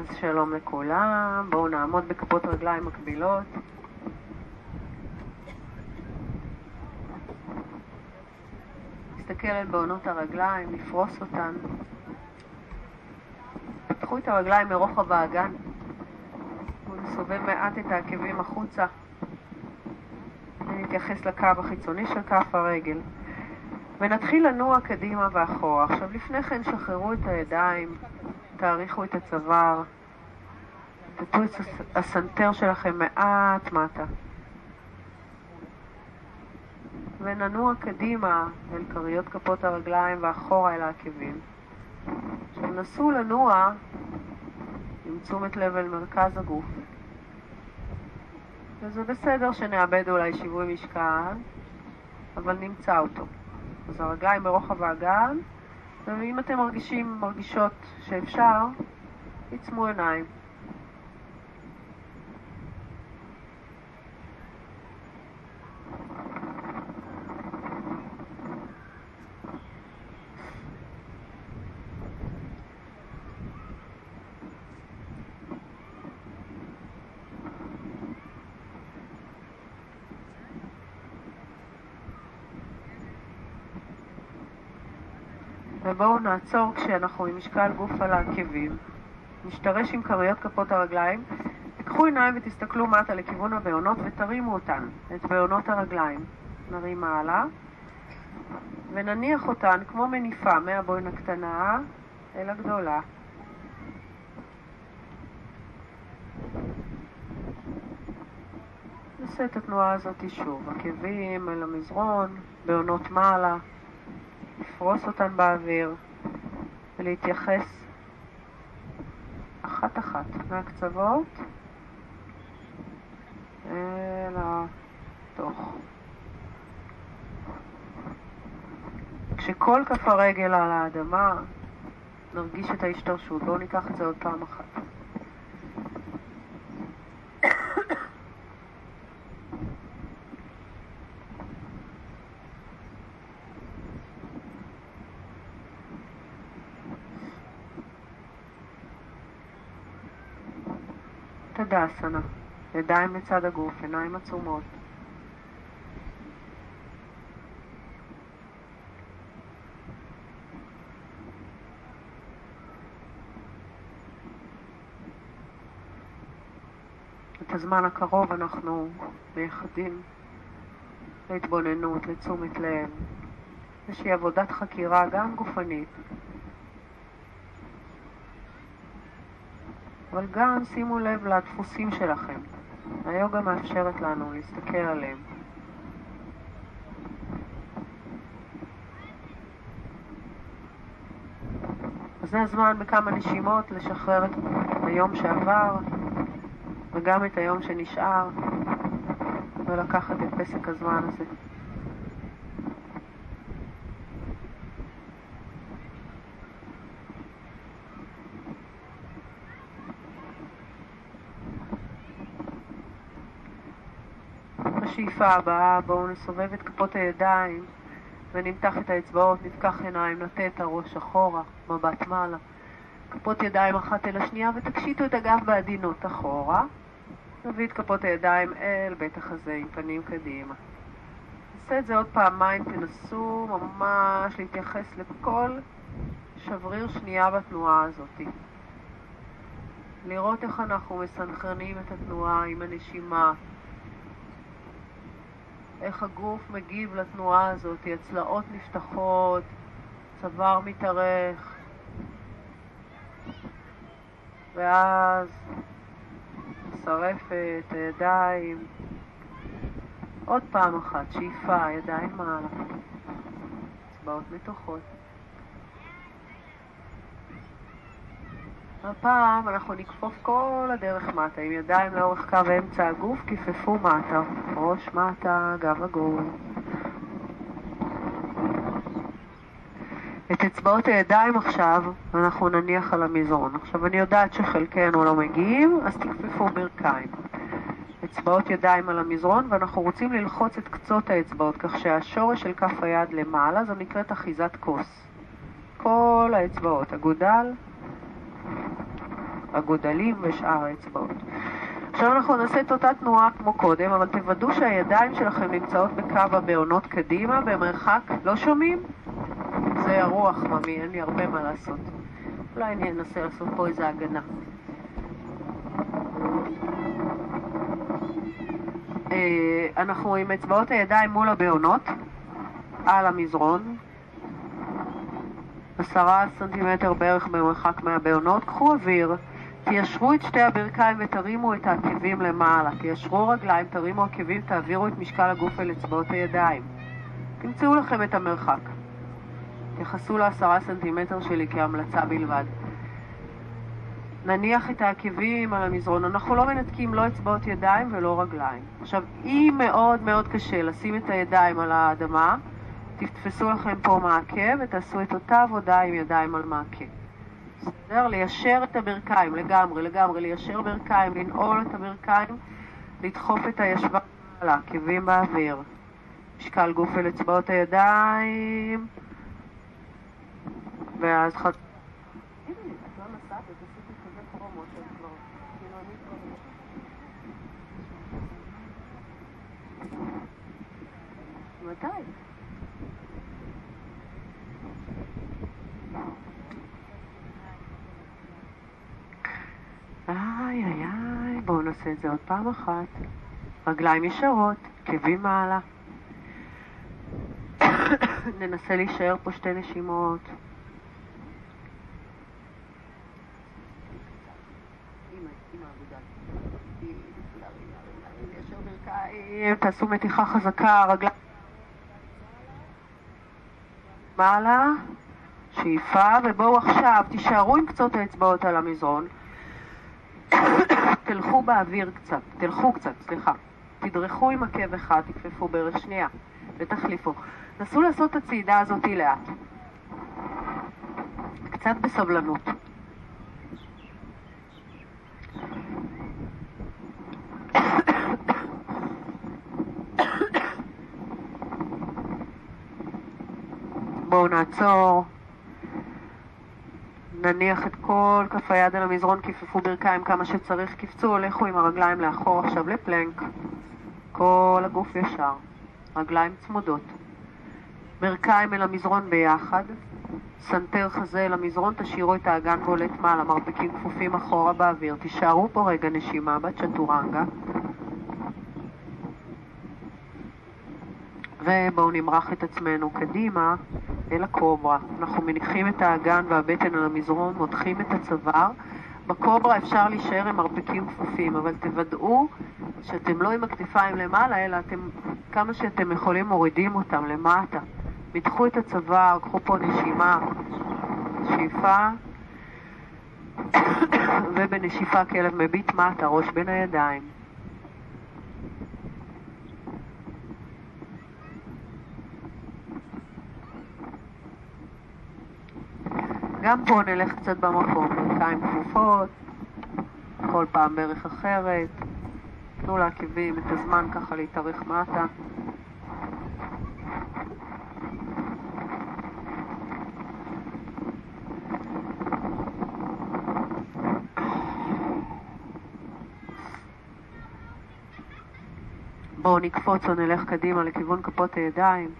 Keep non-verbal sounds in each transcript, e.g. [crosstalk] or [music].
אז שלום לכולם, בואו נעמוד בכפות רגליים מקבילות. נסתכל על בעונות הרגליים, נפרוס אותן. פתחו את הרגליים מרוחב האגן. בואו נסובב מעט את העקבים החוצה. ונתייחס לקו החיצוני של כף הרגל. ונתחיל לנוע קדימה ואחורה. עכשיו לפני כן שחררו את הידיים, תאריכו את הצוואר, תתו את הסנטר שלכם מעט מטה. וננוע קדימה אל כריות כפות הרגליים ואחורה אל העקבים. עכשיו נסו לנוע עם תשומת לב אל מרכז הגוף. וזה בסדר שנאבד אולי שיווי משקל, אבל נמצא אותו. אז הרגליים ברוחב האגן, ואם אתם מרגישים, מרגישות שאפשר, עצמו עיניים. ובואו נעצור כשאנחנו עם משקל גוף על העקבים. נשתרש עם כריות כפות הרגליים. תיקחו עיניים ותסתכלו מטה לכיוון הבעונות ותרימו אותן, את בעונות הרגליים. נרים מעלה ונניח אותן כמו מניפה מהבוין הקטנה אל הגדולה. נעשה את התנועה הזאת שוב, עקבים אל המזרון, בעונות מעלה. לפרוס אותן באוויר ולהתייחס אחת-אחת מהקצוות אל התוך. כשכל כף הרגל על האדמה, נרגיש את ההשתרשות. בואו ניקח את זה עוד פעם אחת. תדאסנה, ידיים לצד הגוף, עיניים עצומות. את הזמן הקרוב אנחנו מייחדים להתבוננות, לתשומת לב, איזושהי עבודת חקירה גם גופנית. אבל גם שימו לב לדפוסים שלכם. היוגה מאפשרת לנו להסתכל עליהם. אז זה הזמן בכמה נשימות לשחרר את היום שעבר וגם את היום שנשאר ולקחת את פסק הזמן הזה. בשאיפה הבאה בואו נסובב את כפות הידיים ונמתח את האצבעות, נפקח עיניים, נטה את הראש אחורה, מבט מעלה. כפות ידיים אחת אל השנייה ותקשיטו את הגב בעדינות אחורה. נביא את כפות הידיים אל בית החזה עם פנים קדימה. נעשה את זה עוד פעמיים, תנסו ממש להתייחס לכל שבריר שנייה בתנועה הזאת. לראות איך אנחנו מסנכרנים את התנועה עם הנשימה, איך הגוף מגיב לתנועה הזאת, הצלעות נפתחות, צוואר מתארך, ואז שרפת, הידיים, עוד פעם אחת, שאיפה, ידיים מעלה, אצבעות מתוחות. הפעם אנחנו נכפוף כל הדרך מטה, עם ידיים לאורך קו אמצע הגוף, כיפפו מטה, ראש מטה, גב עגול. את אצבעות הידיים עכשיו אנחנו נניח על המזרון. עכשיו אני יודעת שחלקנו לא מגיעים, אז תכפפו ברכיים. אצבעות ידיים על המזרון, ואנחנו רוצים ללחוץ את קצות האצבעות, כך שהשורש של כף היד למעלה, זו נקראת אחיזת כוס. כל האצבעות, אגודל, הגודלים ושאר האצבעות. עכשיו אנחנו נעשה את אותה תנועה כמו קודם, אבל תוודאו שהידיים שלכם נמצאות בקו הבעונות קדימה, במרחק, לא שומעים? זה הרוח, ממי, אין לי הרבה מה לעשות. אולי אני אנסה לעשות פה איזה הגנה. אה, אנחנו עם אצבעות הידיים מול הבעונות, על המזרון, עשרה סנטימטר בערך במרחק מהבעונות, קחו אוויר, תיישרו את שתי הברכיים ותרימו את העקבים למעלה, תיישרו רגליים, תרימו עקבים, תעבירו את משקל הגוף אל אצבעות הידיים. תמצאו לכם את המרחק. תייחסו לעשרה סנטימטר שלי כהמלצה בלבד. נניח את העקבים על המזרון, אנחנו לא מנתקים לא אצבעות ידיים ולא רגליים. עכשיו, אם מאוד מאוד קשה לשים את הידיים על האדמה, תתפסו לכם פה מעקה ותעשו את אותה עבודה עם ידיים על מעקה. בסדר? ליישר את הברכיים לגמרי, לגמרי, ליישר ברכיים, לנעול את הברכיים, לדחוף את הישבה על העקבים באוויר. משקל גוף אל אצבעות הידיים, ואז חד... מתי? איי איי איי, בואו נעשה את זה עוד פעם אחת. רגליים ישרות, עקבים מעלה. ננסה להישאר פה שתי נשימות. תעשו מתיחה חזקה, רגליים מעלה, שאיפה, ובואו עכשיו תישארו עם קצות האצבעות על המזרון. תלכו באוויר קצת, תלכו קצת, סליחה. תדרכו עם עקב אחד, תכפפו בערך שנייה ותחליפו. נסו לעשות את הצעידה הזאת לאט. קצת בסבלנות. בואו נעצור. נניח את כל כף היד על המזרון, כופפו ברכיים כמה שצריך, קפצו, לכו עם הרגליים לאחור עכשיו לפלנק. כל הגוף ישר, רגליים צמודות. ברכיים אל המזרון ביחד, סנטר חזה אל המזרון, תשאירו את האגן בולט מעלה, מרפקים כפופים אחורה באוויר. תישארו פה רגע נשימה בצ'טורנגה. ובואו נמרח את עצמנו קדימה אל הקוברה. אנחנו מניחים את האגן והבטן על המזרון, מותחים את הצוואר. בקוברה אפשר להישאר עם מרפקים כפופים, אבל תוודאו שאתם לא עם הכתפיים למעלה, אלא אתם, כמה שאתם יכולים מורידים אותם למטה. מתחו את הצוואר, קחו פה נשימה, שאיפה, [coughs] ובנשיפה כלב מביט מטה, ראש בין הידיים. גם פה נלך קצת במקום, ברכיים כפופות, כל פעם בערך אחרת. תנו לעקבים את הזמן ככה להתארך מטה. בואו נקפוץ או נלך קדימה לכיוון כפות הידיים.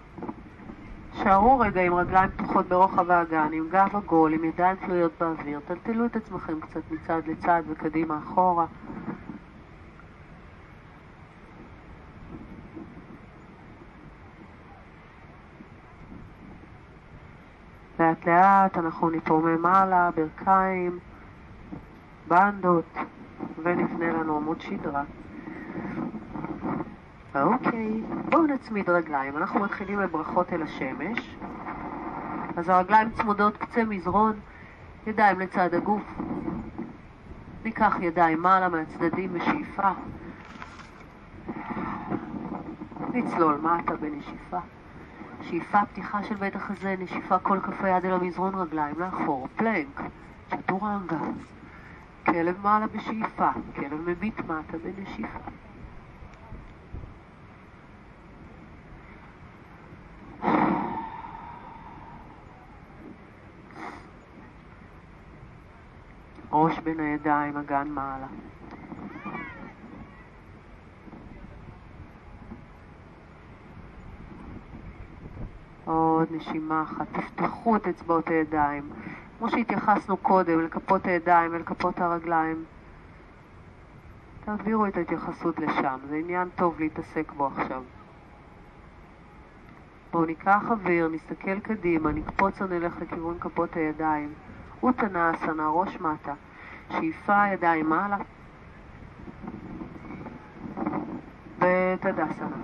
שערו רגע עם רגליים פתוחות ברוחב האגן, עם גב עגול, עם ידיים תלויות באוויר. טלטלו את עצמכם קצת מצד לצד וקדימה אחורה. לאט לאט אנחנו נתרומם מעלה, ברכיים, בנדות, ונפנה לנו עמוד שדרה. אוקיי, בואו נצמיד רגליים. אנחנו מתחילים בברכות אל השמש. אז הרגליים צמודות קצה מזרון, ידיים לצד הגוף. ניקח ידיים מעלה מהצדדים בשאיפה. נצלול מטה בנשיפה. שאיפה פתיחה של בית החזה, נשיפה כל כף היד אל המזרון רגליים לאחור, פלנק, צ'טורנגה. כלב מעלה בשאיפה, כלב מביט מטה בנשיפה. ראש בין הידיים, אגן מעלה. עוד נשימה אחת, תפתחו את אצבעות הידיים, כמו שהתייחסנו קודם לכפות הידיים ולכפות הרגליים. תעבירו את ההתייחסות לשם, זה עניין טוב להתעסק בו עכשיו. בואו ניקח אוויר, נסתכל קדימה, נקפוץ או נלך לכיוון כפות הידיים. אוטנה אסנה, ראש מטה. שאיפה, ידיים מעלה. ותדסנה.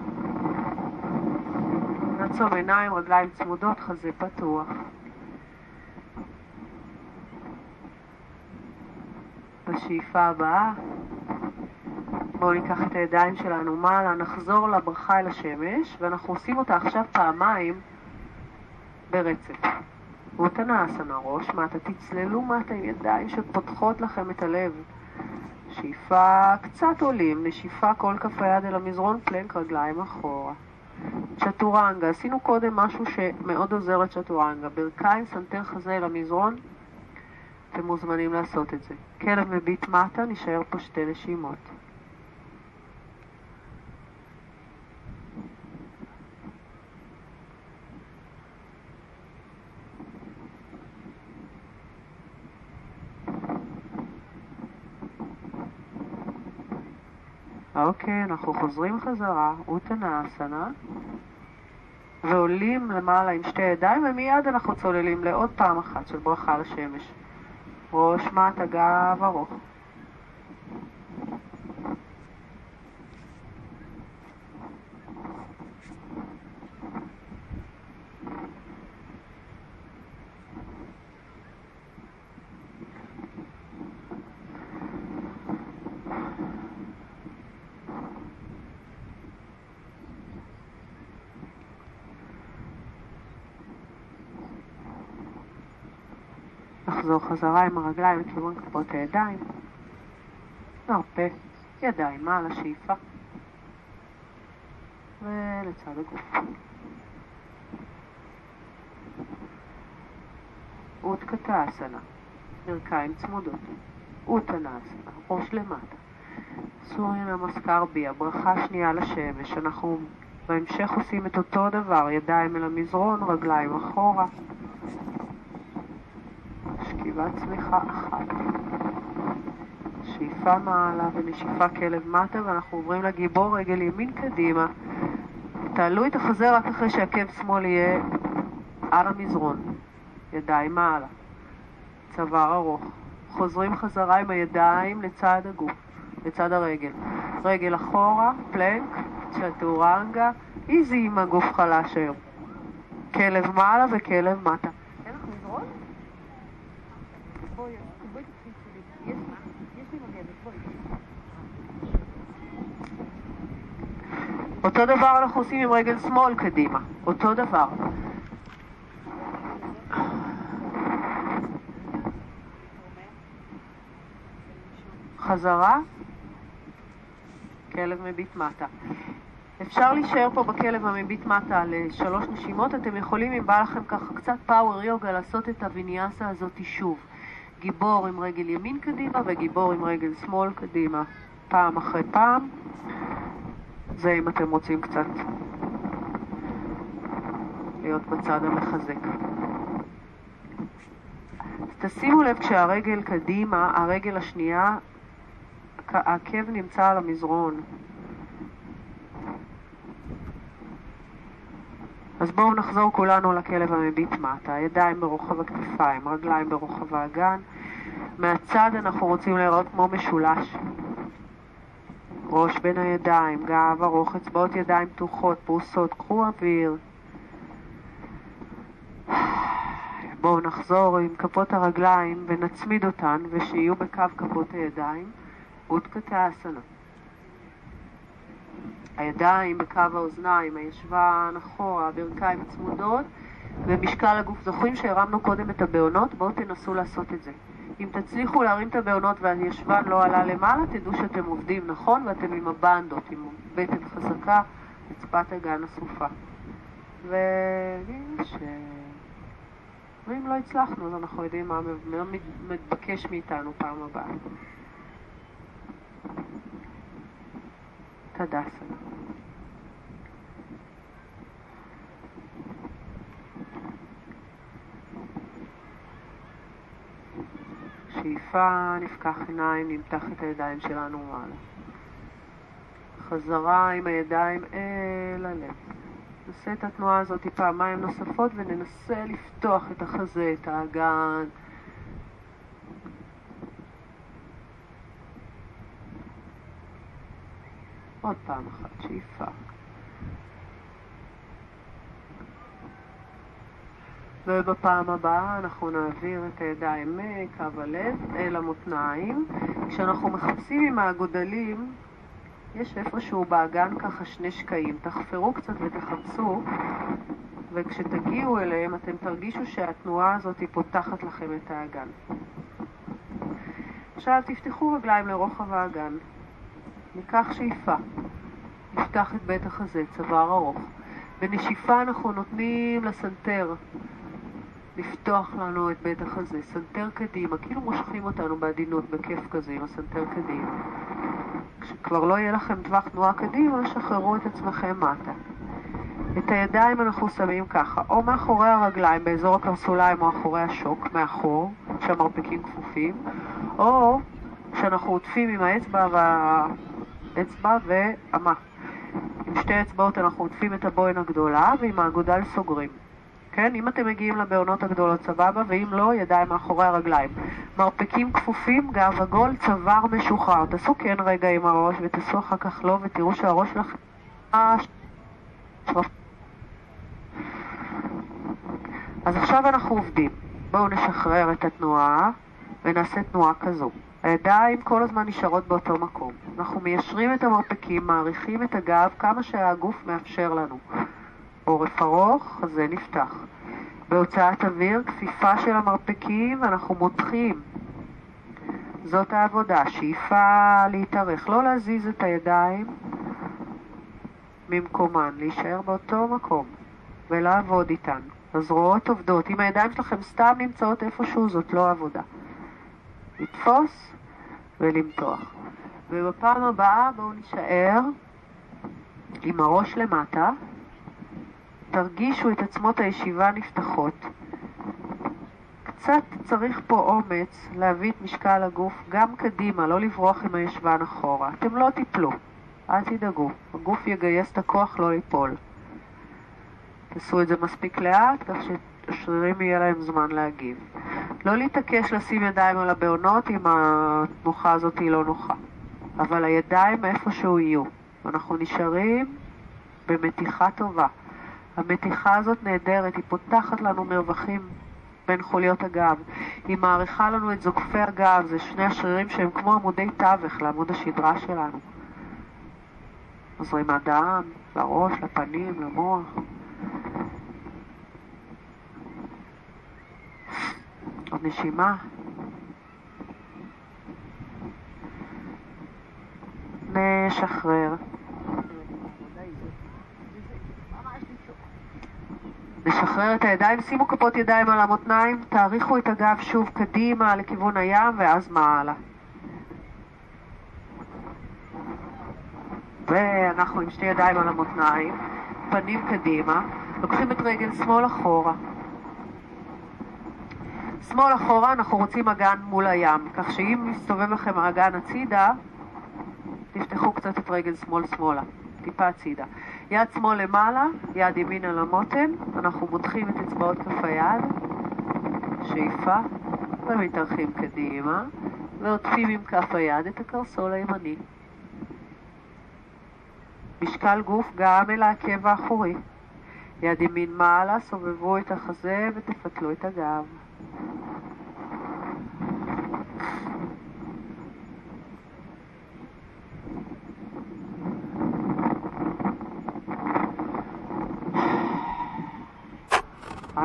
נעצום עיניים, רגליים צמודות, חזה פתוח. בשאיפה הבאה, בואו ניקח את הידיים שלנו מעלה, נחזור לברכה אל השמש, ואנחנו עושים אותה עכשיו פעמיים ברצף. אוטנאסנה, ראש מטה, תצללו מטה עם ידיים שפותחות לכם את הלב. שאיפה קצת עולים, נשיפה כל כף היד אל המזרון, פלנק רגליים אחורה. צ'טורנגה, עשינו קודם משהו שמאוד עוזר לצ'טורנגה, ברכיים, סנטר חזה אל המזרון, אתם מוזמנים לעשות את זה. כלב מביט מטה, נשאר פה שתי נשימות. אוקיי, אנחנו חוזרים חזרה, אוטנה אסנה, ועולים למעלה עם שתי ידיים, ומיד אנחנו צוללים לעוד פעם אחת של ברכה לשמש. ראש מטה, גב ארוך. נחזור חזרה עם הרגליים לכיוון כפות הידיים. נרפה, ידיים מעל השאיפה. ולצד הגוף. אוטקטה אסנה, ברכיים צמודות. אוטנה אסנה, ראש למטה. סוריה נמסקר בי, הברכה שנייה לשמש. אנחנו בהמשך עושים את אותו דבר, ידיים אל המזרון, רגליים אחורה. שכיבת צמיחה אחת. שאיפה מעלה ונשיפה כלב מטה, ואנחנו עוברים לגיבור רגל ימין קדימה. תעלו את החזה רק אחרי שעקב שמאל יהיה על המזרון. ידיים מעלה. צוואר ארוך. חוזרים חזרה עם הידיים לצד הגוף, לצד הרגל. רגל אחורה, פלנק, צ'טורנגה, איזי עם הגוף חלש היום. כלב מעלה וכלב מטה. אותו דבר אנחנו עושים עם רגל שמאל קדימה, אותו דבר. חזרה, כלב מביט מטה. אפשר להישאר פה בכלב המביט מטה לשלוש נשימות, אתם יכולים, אם בא לכם ככה קצת פאוור יוגה, לעשות את הוויניאסה הזאת שוב. גיבור עם רגל ימין קדימה וגיבור עם רגל שמאל קדימה, פעם אחרי פעם. זה אם אתם רוצים קצת להיות בצד המחזק. תשימו לב כשהרגל קדימה, הרגל השנייה, העקב נמצא על המזרון. אז בואו נחזור כולנו לכלב המביט מטה, ידיים ברוחב הכתפיים, רגליים ברוחב האגן. מהצד אנחנו רוצים להיראות כמו משולש. ראש בין הידיים, גב ארוך, אצבעות ידיים פתוחות, פרוסות, קחו אוויר. בואו נחזור עם כפות הרגליים ונצמיד אותן ושיהיו בקו כפות הידיים. אוטקטה אסנה. הידיים בקו האוזניים, הישבן אחורה, הברכיים צמודות ומשקל הגוף. זוכרים שהרמנו קודם את הבעונות? בואו תנסו לעשות את זה. אם תצליחו להרים את הבעונות והישבן לא עלה למעלה, תדעו שאתם עובדים נכון ואתם עם הבנדות, עם בטן חזקה, רצפת הגן הסופה. ונשב. ואם לא הצלחנו, אז אנחנו יודעים מה מתבקש מאיתנו פעם הבאה. תדסנה. שאיפה, נפקח עיניים, נמתח את הידיים שלנו מעלה. חזרה עם הידיים אל הלב. נעשה את התנועה הזאת פעמיים נוספות וננסה לפתוח את החזה, את האגן. עוד פעם אחת, שאיפה. ובפעם הבאה אנחנו נעביר את הידיים מקו הלב אל המותניים. כשאנחנו מחפשים עם האגודלים, יש איפשהו באגן ככה שני שקעים. תחפרו קצת ותחפשו, וכשתגיעו אליהם אתם תרגישו שהתנועה הזאת פותחת לכם את האגן. עכשיו תפתחו רגליים לרוחב האגן. ניקח שאיפה. נפתח את בית החזה, צוואר ארוך. בנשיפה אנחנו נותנים לסנטר לפתוח לנו את בית החזה, סנטר קדימה, כאילו מושכים אותנו בעדינות, בכיף כזה, עם הסנטר קדימה. כשכבר לא יהיה לכם טווח תנועה קדימה, שחררו את עצמכם מטה. את הידיים אנחנו שמים ככה, או מאחורי הרגליים, באזור הקרסוליים או אחורי השוק, מאחור, כשהמרפקים כפופים, או שאנחנו עוטפים עם האצבע והאצבע ואמה. עם שתי אצבעות אנחנו עוטפים את הבוין הגדולה ועם האגודל סוגרים. כן? אם אתם מגיעים לבעונות הגדולות, סבבה, ואם לא, ידיים מאחורי הרגליים. מרפקים כפופים, גב עגול, צוואר משוחרר. תעשו כן רגע עם הראש ותעשו אחר כך לא, ותראו שהראש שלכם... אז עכשיו אנחנו עובדים. בואו נשחרר את התנועה ונעשה תנועה כזו. הידיים כל הזמן נשארות באותו מקום. אנחנו מיישרים את המרפקים, מעריכים את הגב כמה שהגוף מאפשר לנו. עורף ארוך, חזה נפתח. בהוצאת אוויר, כפיפה של המרפקים, אנחנו מותחים. זאת העבודה, שאיפה להתארך, לא להזיז את הידיים ממקומן, להישאר באותו מקום ולעבוד איתן. הזרועות עובדות. אם הידיים שלכם סתם נמצאות איפשהו, זאת לא עבודה. לתפוס ולמתוח. ובפעם הבאה בואו נישאר עם הראש למטה. תרגישו את עצמות הישיבה נפתחות. קצת צריך פה אומץ להביא את משקל הגוף גם קדימה, לא לברוח עם הישבן אחורה. אתם לא תיפלו, אל תדאגו, הגוף יגייס את הכוח לא ליפול. תעשו את זה מספיק לאט, כך שהשרירים יהיה להם זמן להגיב. לא להתעקש לשים ידיים על הבעונות אם התנוחה הזאת היא לא נוחה, אבל הידיים איפשהו יהיו. אנחנו נשארים במתיחה טובה. המתיחה הזאת נהדרת, היא פותחת לנו מרווחים בין חוליות הגב. היא מעריכה לנו את זוקפי הגב, זה שני השרירים שהם כמו עמודי תווך לעמוד השדרה שלנו. עוזרים הדם, לראש, לפנים, למוח. עוד נשימה. נשחרר. נשחרר את הידיים, שימו כפות ידיים על המותניים, תאריכו את הגב שוב קדימה לכיוון הים ואז מעלה. ואנחנו עם שתי ידיים על המותניים, פנים קדימה, לוקחים את רגל שמאל אחורה. שמאל אחורה אנחנו רוצים אגן מול הים, כך שאם מסתובב לכם האגן הצידה, תפתחו קצת את רגל שמאל שמאלה, טיפה הצידה. יד שמאל למעלה, יד ימין על המותן, אנחנו מותחים את אצבעות כף היד, שאיפה, ומתארחים קדימה, ועוטפים עם כף היד את הקרסול הימני. משקל גוף גם אל העקב האחורי. יד ימין מעלה, סובבו את החזה ותפתלו את הגב.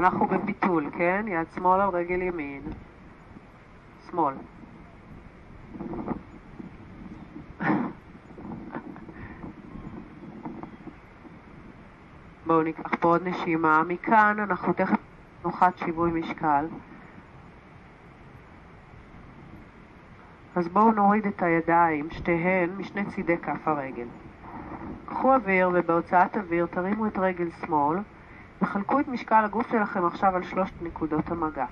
אנחנו בביטול, כן? יד שמאל על רגל ימין. שמאל. בואו ניקח פה עוד נשימה. מכאן אנחנו תכף תנוחת שיווי משקל. אז בואו נוריד את הידיים, שתיהן, משני צידי כף הרגל. קחו אוויר ובהוצאת אוויר תרימו את רגל שמאל וחלקו את משקל הגוף שלכם עכשיו על שלושת נקודות המגע.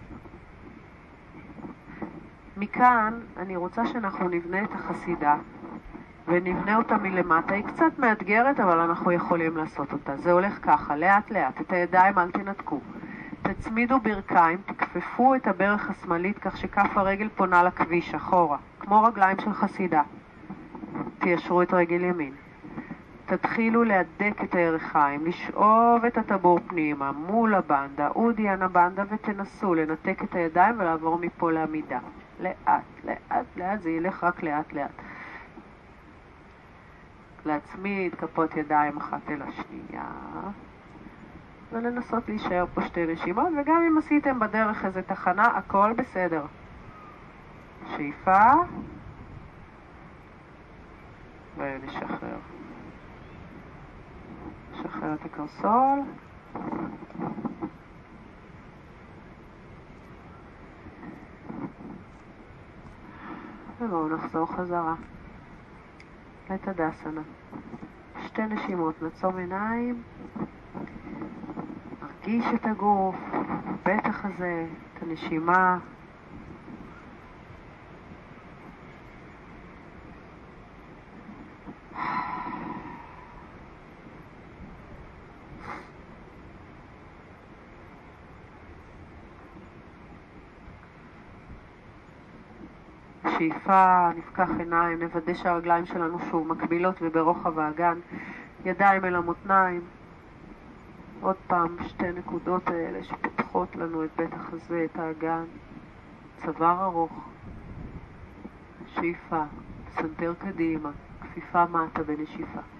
מכאן אני רוצה שאנחנו נבנה את החסידה ונבנה אותה מלמטה. היא קצת מאתגרת, אבל אנחנו יכולים לעשות אותה. זה הולך ככה, לאט לאט. את הידיים אל תנתקו. תצמידו ברכיים, תכפפו את הברך השמאלית כך שכף הרגל פונה לכביש, אחורה, כמו רגליים של חסידה. תיישרו את רגל ימין. תתחילו להדק את הירכיים, לשאוב את הטבור פנימה מול הבנדה, אודיאן הבנדה, ותנסו לנתק את הידיים ולעבור מפה לעמידה. לאט, לאט, לאט, זה ילך רק לאט לאט. להצמיד כפות ידיים אחת אל השנייה, ולנסות להישאר פה שתי נשימות, וגם אם עשיתם בדרך איזה תחנה, הכל בסדר. שאיפה, ונשחרר. את הקרסול. ובואו נחזור חזרה. לתדסנה. שתי נשימות, נעצום עיניים, נרגיש את הגוף, הפתח הזה, את הנשימה. שאיפה, נפקח עיניים, נוודא שהרגליים שלנו שוב מקבילות וברוחב האגן, ידיים אל המותניים. עוד פעם, שתי נקודות האלה שפותחות לנו את בית החזה, את האגן. צוואר ארוך, שאיפה, סנטר קדימה, כפיפה מטה בנשיפה.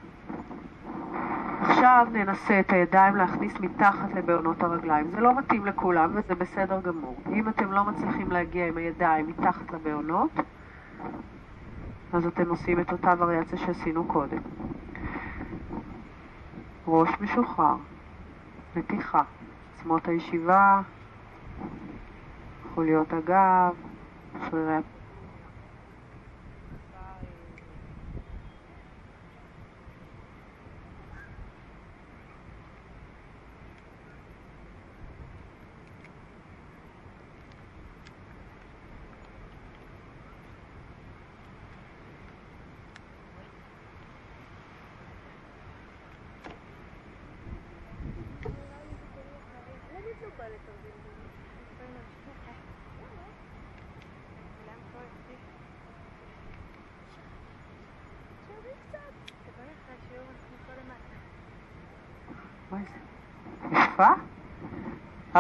עכשיו ננסה את הידיים להכניס מתחת לבהונות הרגליים. זה לא מתאים לכולם וזה בסדר גמור. אם אתם לא מצליחים להגיע עם הידיים מתחת לבהונות, אז אתם עושים את אותה וריאציה שעשינו קודם. ראש משוחרר, נתיחה, עצמות הישיבה, חוליות הגב, שרירי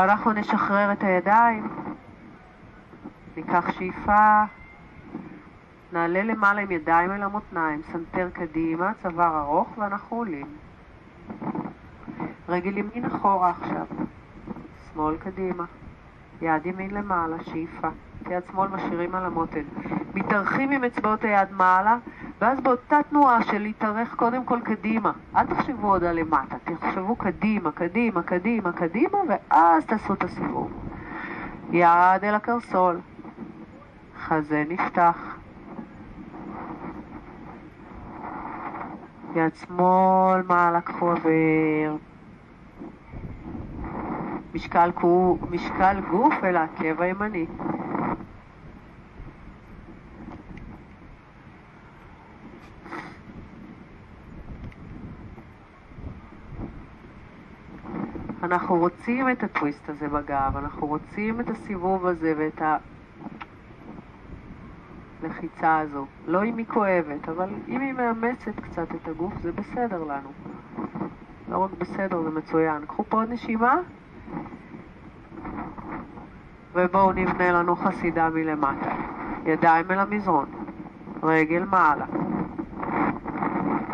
אנחנו נשחרר את הידיים, ניקח שאיפה, נעלה למעלה עם ידיים אל המותניים, סנטר קדימה, צוואר ארוך, ואנחנו עולים. רגל ימין אחורה עכשיו, שמאל קדימה, יד ימין למעלה, שאיפה, יד שמאל משאירים על המותן. מתארכים עם אצבעות היד מעלה, ואז באותה תנועה של להתארך קודם כל קדימה, אל תחשבו עוד על למטה, תחשבו קדימה, קדימה, קדימה, קדימה, ואז תעשו את הסיבוב. יד אל הקרסול, חזה נפתח, יד שמאל מעלה קחו אוויר, משקל, משקל גוף אל העקב הימני. אנחנו רוצים את הטוויסט הזה בגב, אנחנו רוצים את הסיבוב הזה ואת הלחיצה הזו. לא אם היא כואבת, אבל אם היא מאמצת קצת את הגוף, זה בסדר לנו. לא רק בסדר, זה מצוין. קחו פה עוד נשימה, ובואו נבנה לנו חסידה מלמטה. ידיים אל המזרון, רגל מעלה.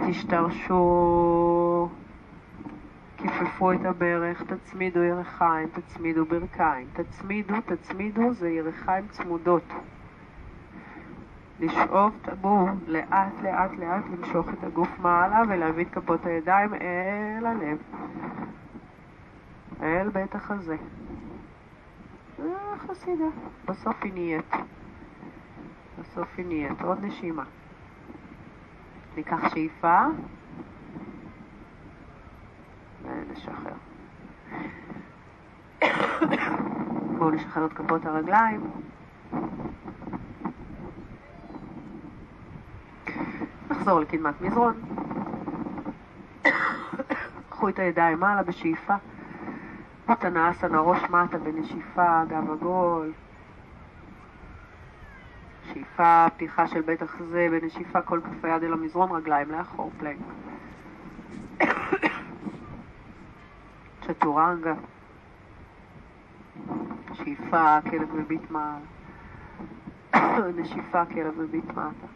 תשתרשו כיפפו את הברך, תצמידו ירכיים, תצמידו ברכיים. תצמידו, תצמידו, זה ירכיים צמודות. לשאוב טבור, לאט לאט לאט למשוך את הגוף מעלה ולהביא את כפות הידיים אל הלב, אל בית החזה. איך הסידה? בסוף היא נהיית. בסוף היא נהיית. עוד נשימה. ניקח שאיפה. ונשחרר. בואו נשחרר את כפות הרגליים. נחזור לקדמת מזרון. קחו את הידיים מעלה בשאיפה. אסנה ראש מטה בנשיפה, גב עגול. שאיפה, פתיחה של בית החזה, בנשיפה כל כף היד אל המזרון, רגליים לאחור, פלנק. [coughs] צ'טורנגה. שאיפה, כלב מביט מעל. נשיפה, כלב מביט מטה.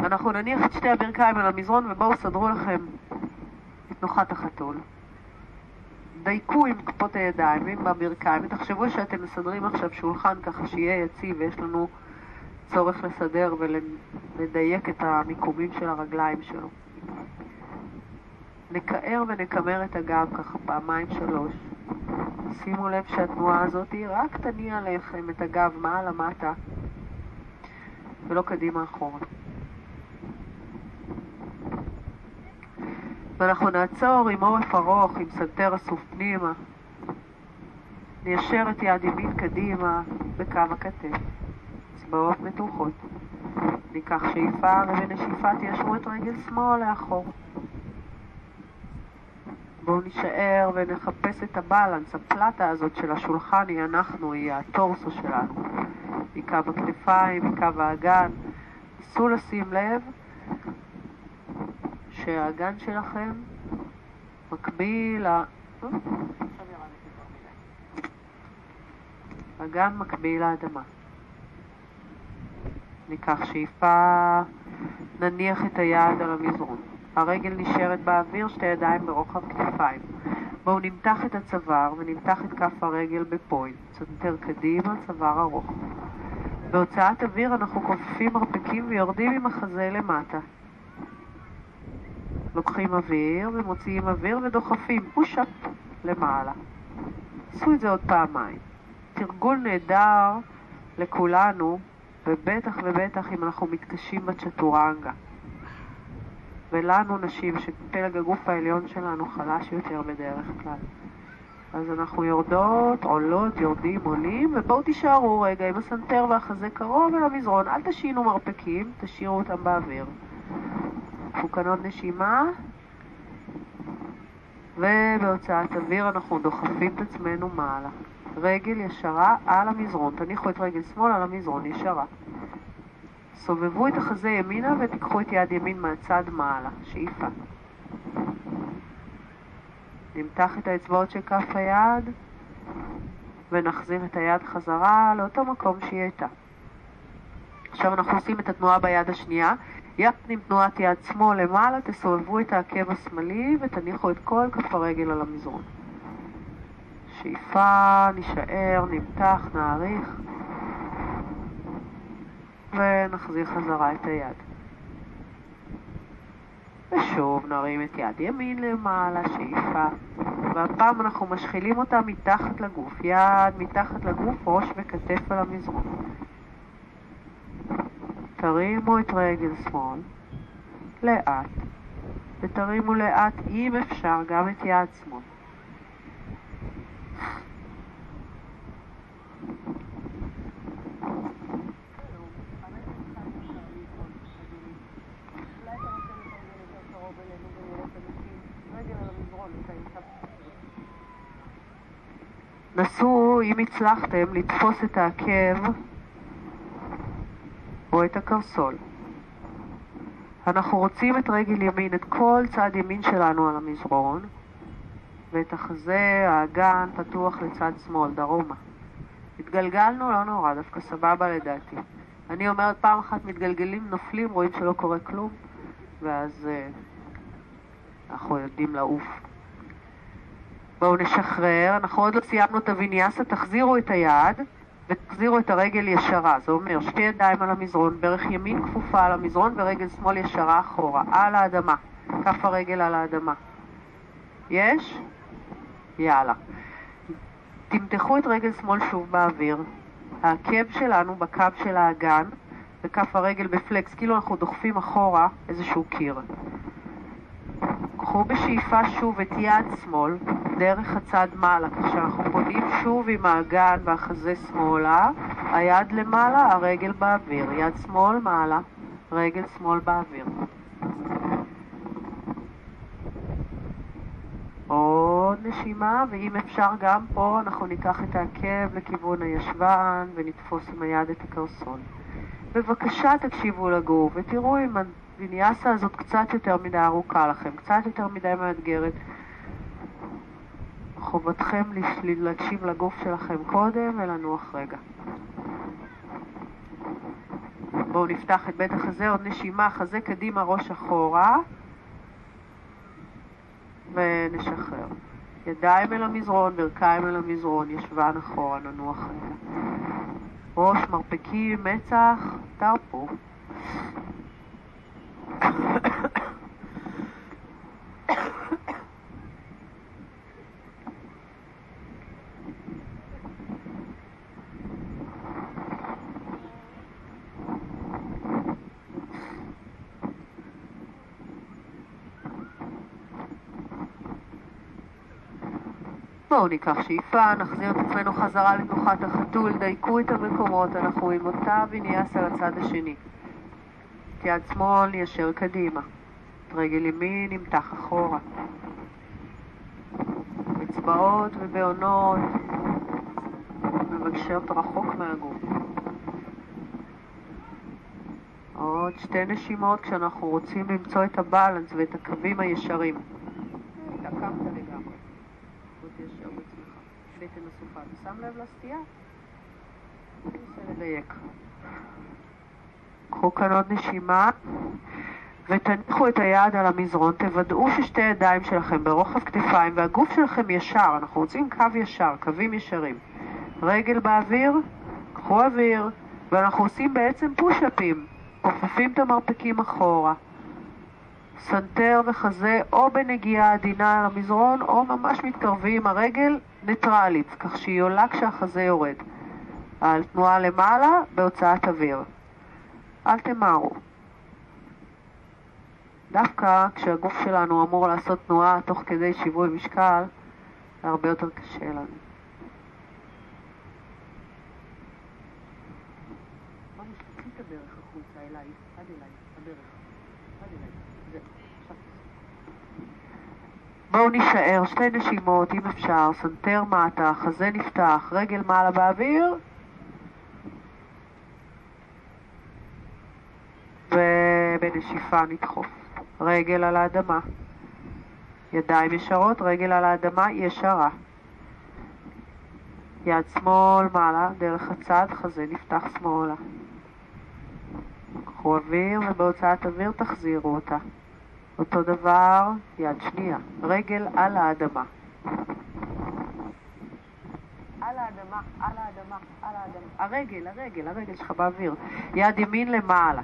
[coughs] אנחנו נניח את שתי הברכיים על המזרון ובואו סדרו לכם את נוחת החתול. דייקו עם כפות הידיים ועם הברכיים ותחשבו שאתם מסדרים עכשיו שולחן ככה שיהיה יציב ויש לנו צורך לסדר ולדייק את המיקומים של הרגליים שלו. נקער ונקמר את הגב ככה פעמיים שלוש. שימו לב שהתנועה הזאת רק תניע לכם את הגב מעלה מטה ולא קדימה אחורה. ואנחנו נעצור עם עורף ארוך, עם סנטר אסוף פנימה. ניישר את יד ימין קדימה בקו הכתף. אצבעות מתוחות. ניקח שאיפה ובנשיפה תיישרו את רגל שמאל לאחור. בואו נישאר ונחפש את ה balance, הפלטה הזאת של השולחן היא אנחנו, היא ה torso שלנו. מקו הכתפיים, מקו האגן. נסו לשים לב שהאגן שלכם מקביל ל... אגן מקביל לאדמה. ניקח שאיפה, נניח את היד על המזרון. הרגל נשארת באוויר, שתי ידיים ברוחב כתפיים. בואו נמתח את הצוואר ונמתח את כף הרגל בפוינט. צנתר קדימה, צוואר ארוך. בהוצאת אוויר אנחנו כופפים מרפקים ויורדים עם החזה למטה. לוקחים אוויר ומוציאים אוויר ודוחפים פושאפ למעלה. עשו את זה עוד פעמיים. תרגול נהדר לכולנו, ובטח ובטח אם אנחנו מתקשים בצ'טורנגה. ולנו נשים שפלג הגוף העליון שלנו חלש יותר בדרך כלל. אז אנחנו יורדות, עולות, יורדים, עולים, ובואו תישארו רגע עם הסנטר והחזה קרוב אל המזרון. אל תשינו מרפקים, תשאירו אותם באוויר. תפוקנות נשימה, ובהוצאת אוויר אנחנו דוחפים את עצמנו מעלה. רגל ישרה על המזרון, תניחו את רגל שמאל על המזרון ישרה. סובבו את החזה ימינה ותיקחו את יד ימין מהצד מעלה, שאיפה. נמתח את האצבעות של כף היד ונחזיר את היד חזרה לאותו מקום שהיא הייתה. עכשיו אנחנו עושים את התנועה ביד השנייה. יחד עם תנועת יד שמאל למעלה תסובבו את העקב השמאלי ותניחו את כל כף הרגל על המזרון. שאיפה, נשאר, נמתח, נעריך ונחזיר חזרה את היד. ושוב נרים את יד ימין למעלה, שאיפה, והפעם אנחנו משחילים אותה מתחת לגוף, יד מתחת לגוף, ראש וכתף על המזרון. תרימו את רגל שמאל, לאט, ותרימו לאט, אם אפשר, גם את יד שמאל. נסו, אם הצלחתם, לתפוס את העקב או את הקרסול. אנחנו רוצים את רגל ימין, את כל צד ימין שלנו על המזרון, ואת החזה, האגן, פתוח לצד שמאל, דרומה. התגלגלנו, לא נורא, דווקא סבבה לדעתי. אני אומרת פעם אחת מתגלגלים, נופלים, רואים שלא קורה כלום, ואז uh, אנחנו יודעים לעוף. בואו נשחרר, אנחנו עוד לא סיימנו את הוויניאסה, תחזירו את היד. ותחזירו את הרגל ישרה, זה אומר שתי ידיים על המזרון, ברך ימין כפופה על המזרון ורגל שמאל ישרה אחורה, על האדמה, כף הרגל על האדמה. יש? יאללה. תמתחו את רגל שמאל שוב באוויר. העקב שלנו בקו של האגן, וכף הרגל בפלקס, כאילו אנחנו דוחפים אחורה איזשהו קיר. קחו בשאיפה שוב את יד שמאל דרך הצד מעלה, כך שאנחנו פונים שוב עם האגן והחזה שמאלה, היד למעלה, הרגל באוויר. יד שמאל מעלה, רגל שמאל באוויר. עוד נשימה, ואם אפשר גם פה אנחנו ניקח את העקב לכיוון הישבן ונתפוס עם היד את הקרסון. בבקשה תקשיבו לגוף ותראו אם הוויניאסה הזאת קצת יותר מדי ארוכה לכם, קצת יותר מדי מאתגרת. חובתכם להקשיב לגוף שלכם קודם ולנוח רגע. בואו נפתח את בית החזה, עוד נשימה, חזה קדימה, ראש אחורה, ונשחרר. ידיים אל המזרון, ברכיים אל המזרון, ישבן אחורה, ננוח רגע. ראש, מרפקים, מצח, תרפו. בואו ניקח שאיפה, נחזיר את עצמנו חזרה לתנוחת החתול, דייקו את המקומות, אנחנו עם אותה ויניאסה לצד השני. את יד שמאל ניישר קדימה, רגל ימין נמתח אחורה. אצבעות ובעונות מבקשות רחוק מהגוף. עוד שתי נשימות כשאנחנו רוצים למצוא את הבלנס ואת הקווים הישרים. התעקמת לגמרי. בטן אסופה. ושם לב לסטייה? ננסה לדייק. קחו כאן עוד נשימה ותניחו את היד על המזרון, תוודאו ששתי ידיים שלכם ברוחב כתפיים והגוף שלכם ישר, אנחנו רוצים קו ישר, קווים ישרים. רגל באוויר, קחו אוויר, ואנחנו עושים בעצם פוש-אפים, כופפים את המרפקים אחורה. סנטר וחזה או בנגיעה עדינה על המזרון או ממש מתקרבים, הרגל ניטרלית, כך שהיא עולה כשהחזה יורד. על תנועה למעלה בהוצאת אוויר. אל תמהרו. דווקא כשהגוף שלנו אמור לעשות תנועה תוך כדי שיווי משקל, זה הרבה יותר קשה לנו. בואו נישאר, שתי נשימות, אם אפשר, סנטר מטה, חזה נפתח, רגל מעלה באוויר, ובנשיפה נדחוף. רגל על האדמה. ידיים ישרות, רגל על האדמה ישרה. יד שמאל מעלה, דרך הצד, חזה נפתח שמאלה. קחו אוויר ובהוצאת אוויר תחזירו אותה. אותו דבר, יד שנייה, רגל על האדמה. על האדמה, על האדמה, על האדמה. הרגל, הרגל, הרגל שלך באוויר. יד ימין למעלה.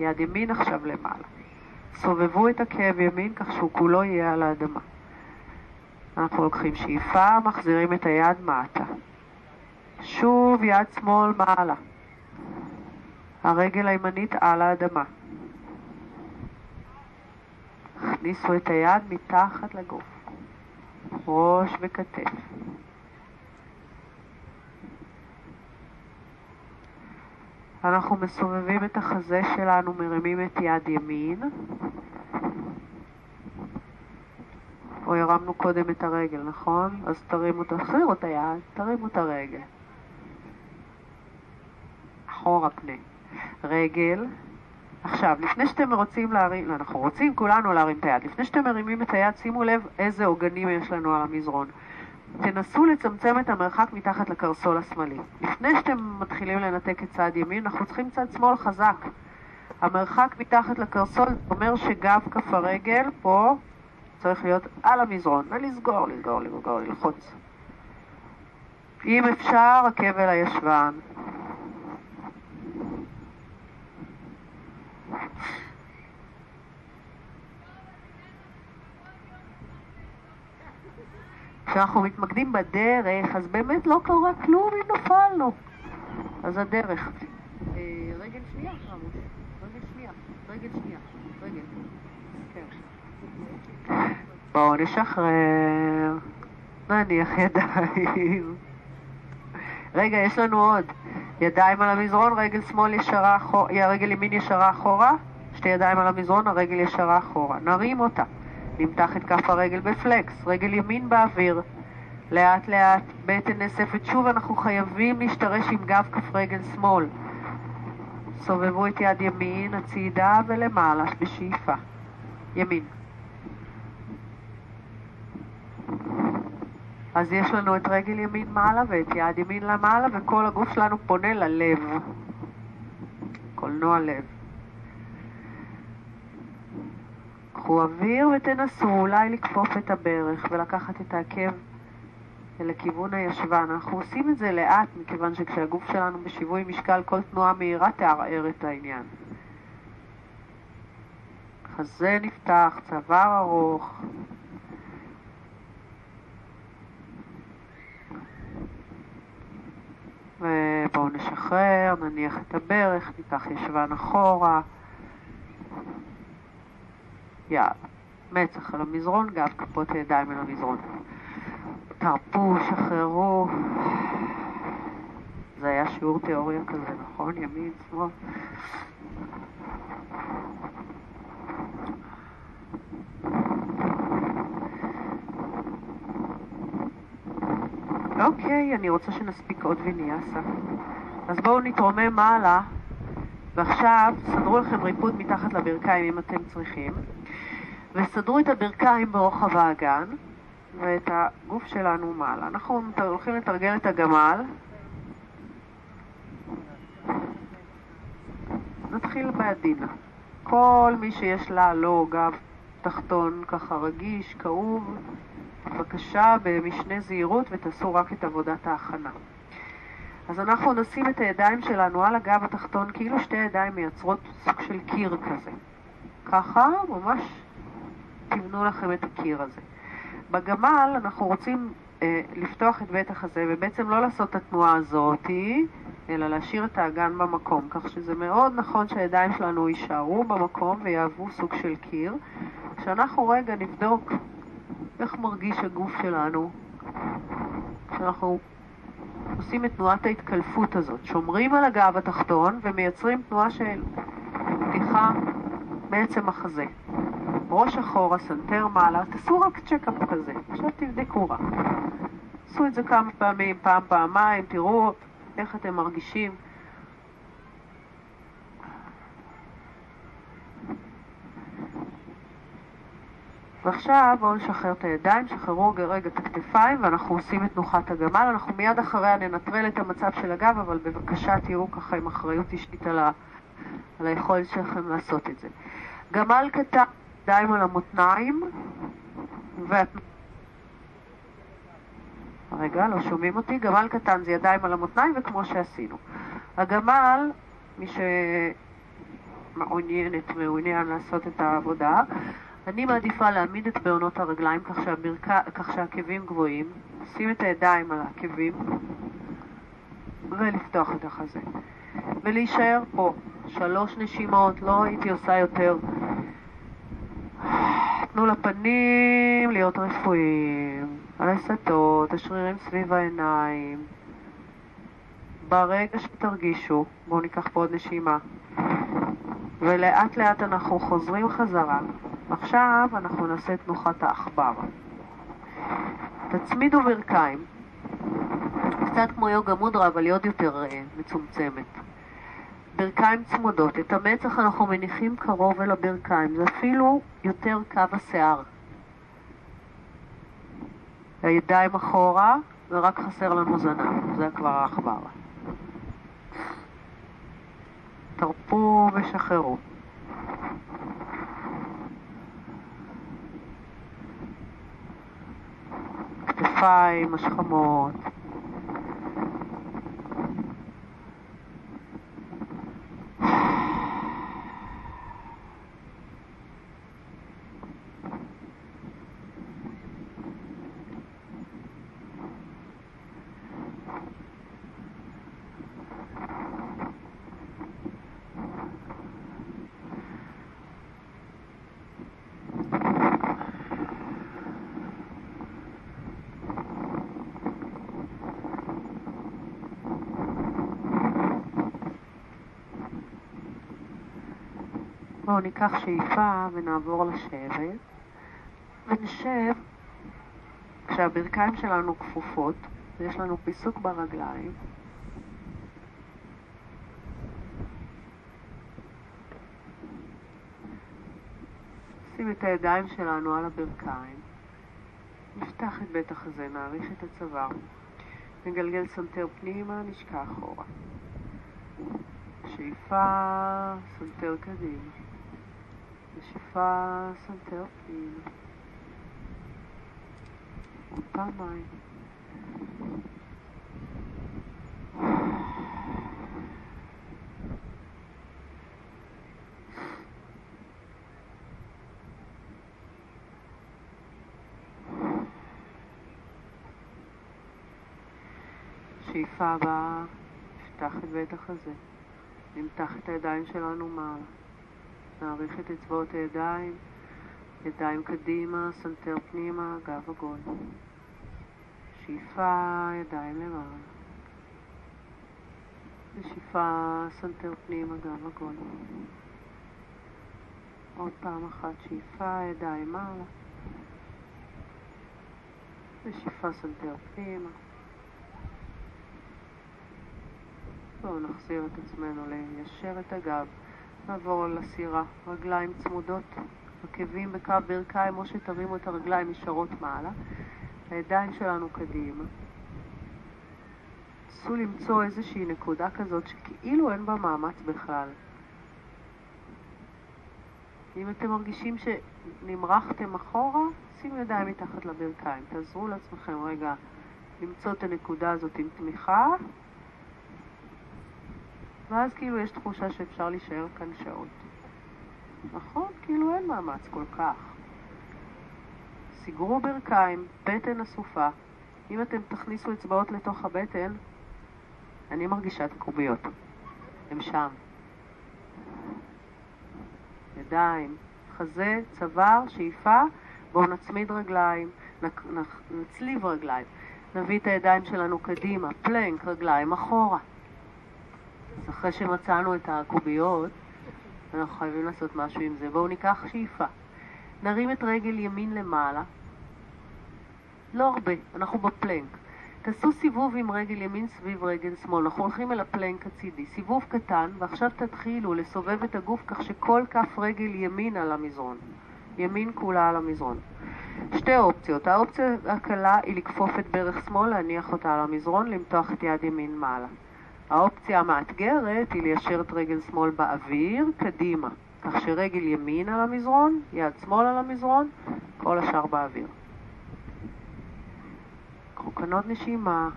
יד ימין עכשיו למעלה. סובבו את הכאב ימין כך שהוא כולו יהיה על האדמה. אנחנו לוקחים שאיפה, מחזירים את היד מטה. שוב יד שמאל מעלה. הרגל הימנית על האדמה. הכניסו את היד מתחת לגוף, ראש וכתף. אנחנו מסובבים את החזה שלנו, מרימים את יד ימין, או הרמנו קודם את הרגל, נכון? אז תרימו, תחזירו את היד, תרימו את הרגל. אחורה פנה. רגל, עכשיו, לפני שאתם רוצים להרים, לא, אנחנו רוצים כולנו להרים את היד. לפני שאתם מרימים את היד, שימו לב איזה עוגנים יש לנו על המזרון. תנסו לצמצם את המרחק מתחת לקרסול השמאלי. לפני שאתם מתחילים לנתק את צד ימין, אנחנו צריכים צד שמאל חזק. המרחק מתחת לקרסול אומר שגב כף הרגל פה צריך להיות על המזרון. ולסגור, לסגור, לסגור, ללחוץ. אם אפשר, עקב אל הישבן. כשאנחנו מתמקדים בדרך, אז באמת לא קרה כלום אם נפלנו. אז הדרך. אה, רגל שנייה. רגל שנייה. רגל שנייה. רגל. כן. בואו נשחרר. נניח ידיים. רגע, יש לנו עוד. ידיים על המזרון, רגל שמאל ישרה אחורה, רגל ימין ישרה אחורה, שתי ידיים על המזרון, הרגל ישרה אחורה. נרים אותה. נמתח את כף הרגל בפלקס, רגל ימין באוויר. לאט לאט, בטן נאספת. שוב אנחנו חייבים להשתרש עם גב כף רגל שמאל. סובבו את יד ימין, הצידה ולמעלה בשאיפה. ימין. אז יש לנו את רגל ימין מעלה ואת יד ימין למעלה, וכל הגוף שלנו פונה ללב. קולנוע לב. קחו אוויר ותנסו אולי לכפוף את הברך ולקחת את העקב לכיוון הישבן. אנחנו עושים את זה לאט, מכיוון שכשהגוף שלנו בשיווי משקל, כל תנועה מהירה תערער את העניין. חזה נפתח, צוואר ארוך. ובואו נשחרר, נניח את הברך, ניקח ישבן אחורה. יד, מצח על המזרון, גב כפות הידיים על המזרון. תרפו, שחררו. זה היה שיעור תיאוריה כזה, נכון? ימין, שמאל. אוקיי, אני רוצה שנספיק עוד ויניאסה. אז בואו נתרומם מעלה, ועכשיו סדרו לכם ריפוד מתחת לברכיים אם אתם צריכים, וסדרו את הברכיים ברוחב האגן, ואת הגוף שלנו מעלה. אנחנו הולכים לתרגל את הגמל. נתחיל בעדינה. כל מי שיש לה, לא, גב תחתון ככה רגיש, כאוב, בבקשה במשנה זהירות ותעשו רק את עבודת ההכנה. אז אנחנו נשים את הידיים שלנו על הגב התחתון, כאילו שתי ידיים מייצרות סוג של קיר כזה. ככה, ממש תבנו לכם את הקיר הזה. בגמל אנחנו רוצים אה, לפתוח את בית החזה ובעצם לא לעשות את התנועה הזאת, אלא להשאיר את האגן במקום, כך שזה מאוד נכון שהידיים שלנו יישארו במקום ויהוו סוג של קיר. כשאנחנו רגע נבדוק איך מרגיש הגוף שלנו כשאנחנו עושים את תנועת ההתקלפות הזאת. שומרים על הגב התחתון ומייצרים תנועה של פתיחה בעצם החזה. ראש אחורה, סנטר מעלה, תעשו רק checkup כזה. עכשיו תבדקו רק. עשו את זה כמה פעמים, פעם, פעמיים, תראו איך אתם מרגישים. ועכשיו בואו נשחרר את הידיים, שחררו רגע את הכתפיים ואנחנו עושים את תנוחת הגמל. אנחנו מיד אחריה ננטרל את המצב של הגב, אבל בבקשה תהיו ככה עם אחריות אישית על, ה... על היכולת שלכם לעשות את זה. גמל קטן, ידיים על המותניים, ואת... רגע, לא שומעים אותי. גמל קטן זה ידיים על המותניים וכמו שעשינו. הגמל, מי שמעוניינת, מעוניין לעשות את העבודה, אני מעדיפה להעמיד את בעונות הרגליים כך, שהברכה, כך שהעקבים גבוהים, לשים את הידיים על העקבים ולפתוח את החזה. ולהישאר פה. שלוש נשימות, לא הייתי עושה יותר. תנו לפנים להיות רפואיים, הלסתות, השרירים סביב העיניים. ברגע שתרגישו, בואו ניקח פה עוד נשימה, ולאט לאט אנחנו חוזרים חזרה. עכשיו אנחנו נעשה תנוחת העכבר. תצמידו ברכיים, קצת כמו יוגה מודרה, אבל היא עוד יותר uh, מצומצמת. ברכיים צמודות. את המצח אנחנו מניחים קרוב אל הברכיים, זה אפילו יותר קו השיער. הידיים אחורה, ורק חסר לנו זנב, זה כבר העכבר. תרפו ושחררו. כתפיים, השכמות. בואו ניקח שאיפה ונעבור לשבת, ונשב כשהברכיים שלנו כפופות, ויש לנו פיסוק ברגליים. נשים את הידיים שלנו על הברכיים, נפתח את בית החזה, נאריך את הצוואר, נגלגל סנטר פנימה, נשקע אחורה. שאיפה, סנטר קדימה. סנטר פנימה. עוד פעמיים. שאיפה הבאה, נפתח את בית החזה. נמתח את הידיים שלנו מעלה. נאריך את אצבעות הידיים, ידיים קדימה, סנטר פנימה, גב עגול. שאיפה, ידיים למעלה. ונשיפה, סנטר פנימה, גב עגול. עוד פעם אחת, שאיפה, ידיים מעלה. ונשיפה, סנטר פנימה. בואו נחזיר את עצמנו ליישר את הגב, נעבור לסירה, רגליים צמודות, עקבים בקו ברכיים או שתרימו את הרגליים ישרות מעלה, הידיים שלנו קדימה. נסו למצוא איזושהי נקודה כזאת שכאילו אין בה מאמץ בכלל. אם אתם מרגישים שנמרחתם אחורה, שימו ידיים מתחת לברכיים. תעזרו לעצמכם רגע למצוא את הנקודה הזאת עם תמיכה, ואז כאילו יש תחושה שאפשר להישאר כאן שעות. נכון? כאילו אין מאמץ כל כך. סגרו ברכיים, בטן אסופה. אם אתם תכניסו אצבעות לתוך הבטן, אני מרגישה את הקוביות. הם שם. ידיים, חזה, צוואר, שאיפה, בואו נצמיד רגליים, נצליב רגליים. נביא את הידיים שלנו קדימה, פלנק, רגליים אחורה. אז אחרי שמצאנו את הקוביות, אנחנו חייבים לעשות משהו עם זה. בואו ניקח שאיפה. נרים את רגל ימין למעלה. לא הרבה, אנחנו בפלנק. תעשו סיבוב עם רגל ימין סביב רגל שמאל. אנחנו הולכים אל הפלנק הצידי. סיבוב קטן, ועכשיו תתחילו לסובב את הגוף כך שכל כף רגל ימין על המזרון. ימין כולה על המזרון. שתי אופציות. האופציה הקלה היא לכפוף את ברך שמאל, להניח אותה על המזרון, למתוח את יד ימין מעלה. האופציה המאתגרת היא ליישר את רגל שמאל באוויר, קדימה, כך שרגל ימין על המזרון, יד שמאל על המזרון, כל השאר באוויר. עוד נשימה,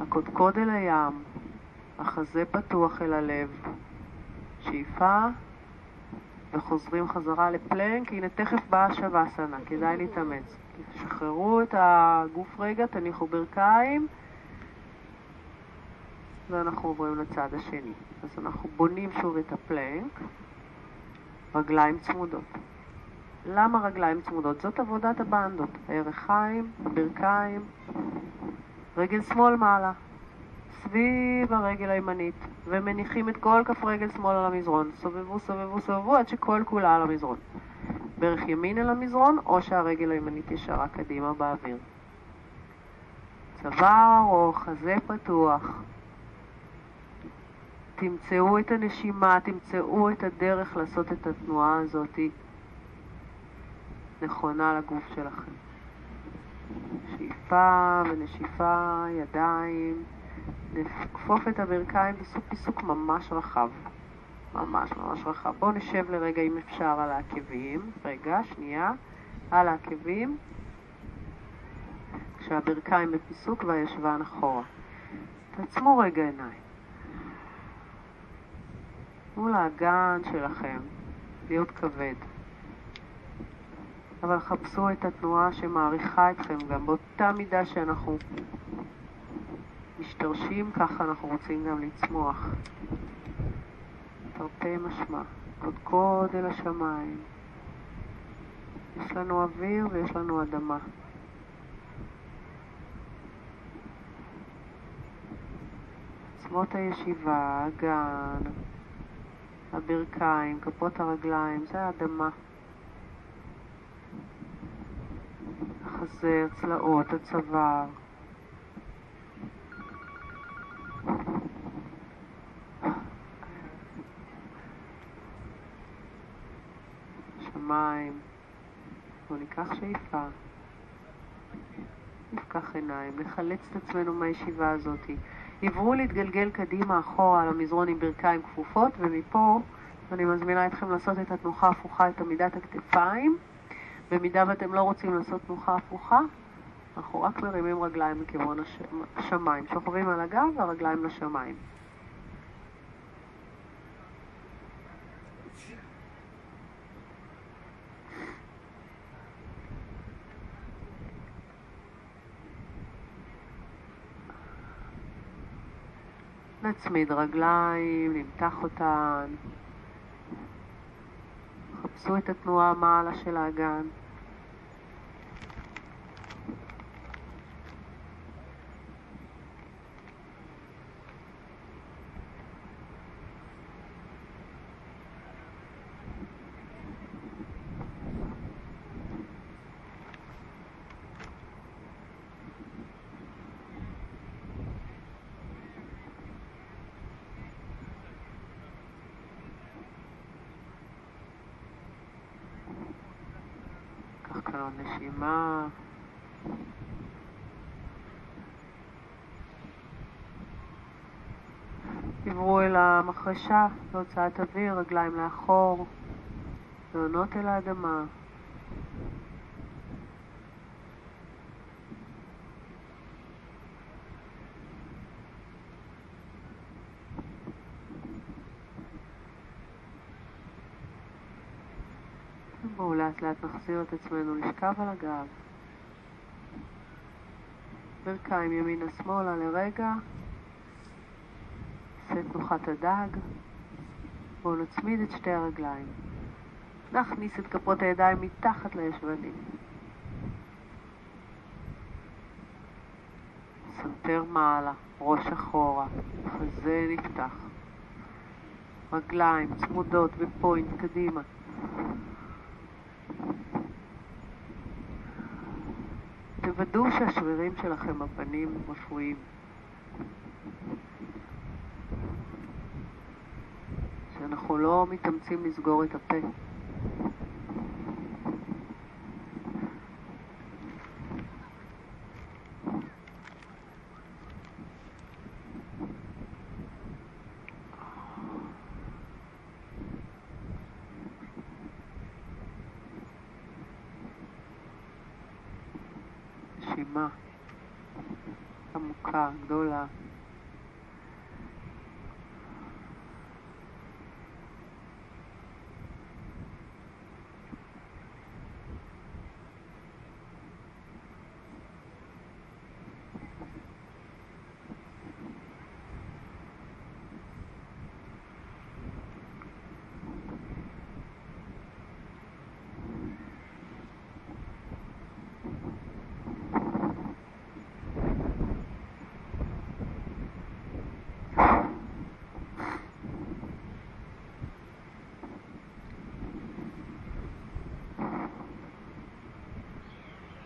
הקודקוד אל הים, החזה פתוח אל הלב, שאיפה, וחוזרים חזרה לפלנק, הנה תכף באה שווסנה, כדאי להתאמץ. תשחררו את הגוף רגע, תניחו ברכיים. ואנחנו עוברים לצד השני. אז אנחנו בונים שוב את הפלנק, רגליים צמודות. למה רגליים צמודות? זאת עבודת הבנדות. הירכיים, הברכיים, רגל שמאל מעלה, סביב הרגל הימנית, ומניחים את כל כף רגל שמאל על המזרון. סובבו, סובבו, סובבו, עד שכל כולה על המזרון. ברך ימין אל המזרון, או שהרגל הימנית ישרה קדימה באוויר. צוואר או חזה פתוח. תמצאו את הנשימה, תמצאו את הדרך לעשות את התנועה הזאת נכונה לגוף שלכם. שאיפה ונשיפה, ידיים, נכפוף את הברכיים, תעשו פיסוק ממש רחב. ממש ממש רחב. בואו נשב לרגע אם אפשר על העקבים. רגע, שנייה. על העקבים. כשהברכיים בפיסוק והישבן אחורה. תעצמו רגע עיניים. תנו לאגן שלכם להיות כבד. אבל חפשו את התנועה שמעריכה אתכם גם באותה מידה שאנחנו משתרשים, ככה אנחנו רוצים גם לצמוח. תרתי משמע, קודקוד אל השמיים. יש לנו אוויר ויש לנו אדמה. עצמות הישיבה, הגן, הברכיים, כפות הרגליים, זה האדמה. החזה, הצלעות, הצוואר. שמיים. בואו ניקח שאיפה. נפקח עיניים, נחלץ את עצמנו מהישיבה הזאת. עברו להתגלגל קדימה אחורה על המזרון עם ברכיים כפופות, ומפה אני מזמינה אתכם לעשות את התנוחה הפוכה, את עמידת הכתפיים. במידה ואתם לא רוצים לעשות תנוחה הפוכה, אנחנו רק מרימים רגליים לכיוון השמיים. שוכבים על הגב והרגליים לשמיים. נצמיד רגליים, נמתח אותן. חפשו את התנועה מעלה של האגן. נשימה. עברו המחרשה להוצאת אוויר, רגליים לאחור, לעונות אל האדמה. בואו לאט לאט נחזיר את עצמנו לשכב על הגב. ברכיים ימינה-שמאלה לרגע. נעשה תנוחת הדג. בואו נצמיד את שתי הרגליים. נכניס את כפות הידיים מתחת לישבנים. סנטר מעלה, ראש אחורה, חזה נפתח. רגליים צמודות בפוינט קדימה. תוודאו שהשרירים שלכם בפנים רפואיים. שאנחנו מתאמצים לסגור את הפה. נשימה עמוקה, גדולה.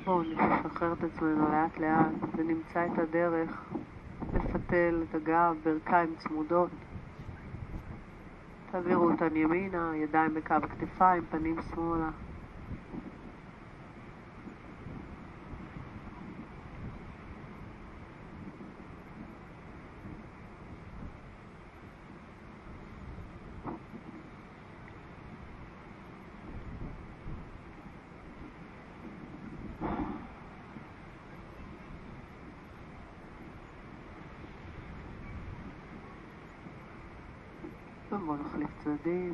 בואו נשחרר את עצמנו לאט לאט ונמצא את הדרך לפתל את הגב, ברכיים צמודות. תעבירו אותן ימינה, ידיים בקו הכתפיים, פנים שמאלה. בואו נחליף צדדים.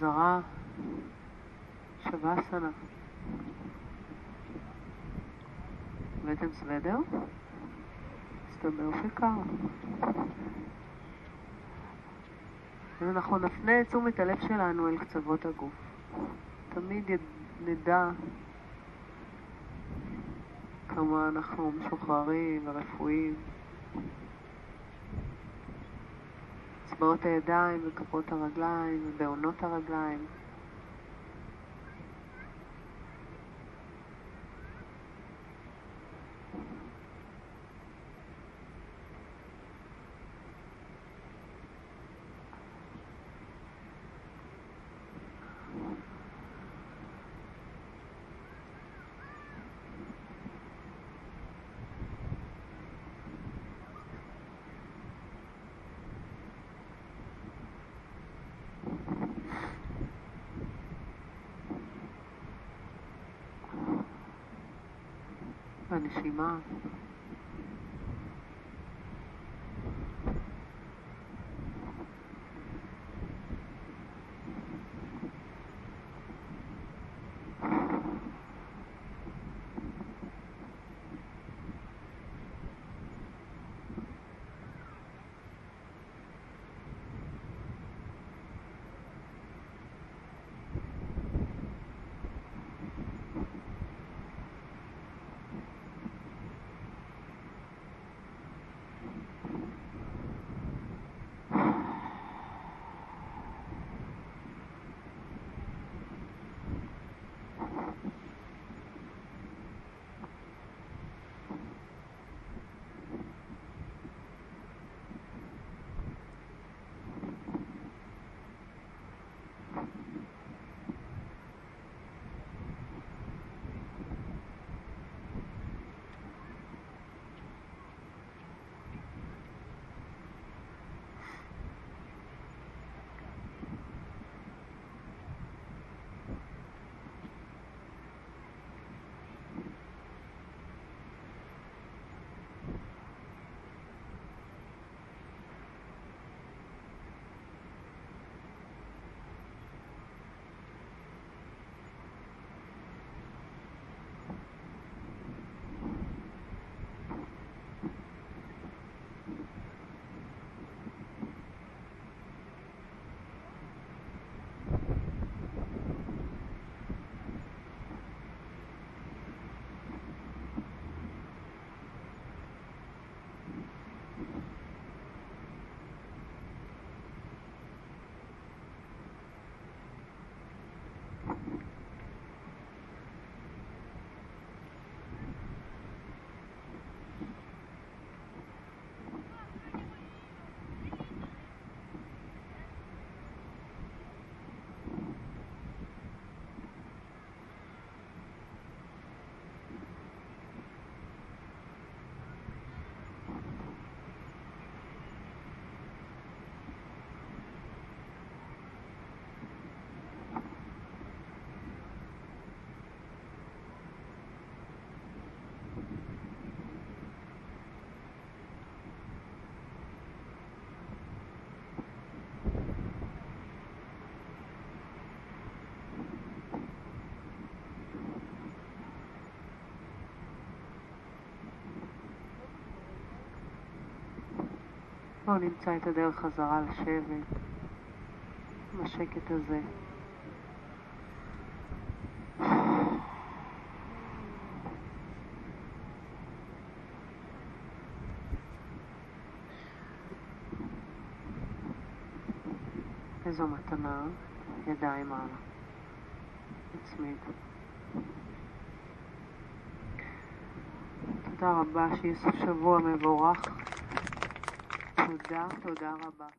חזרה, שבאסנה. הבאתם סוודר? מסתבר שכר. אז אנחנו נפנה את תשומת הלב שלנו אל קצוות הגוף. תמיד נדע כמה אנחנו משוחררים ורפואיים. אצבעות הידיים וכפות הרגליים ובעונות הרגליים. הנשימה. בואו נמצא את הדרך חזרה לשבת, עם השקט הזה. איזו מתנה, ידיים מעלה. נצמיד. תודה רבה, שיהיה סוף שבוע מבורך. תודה, תודה רבה.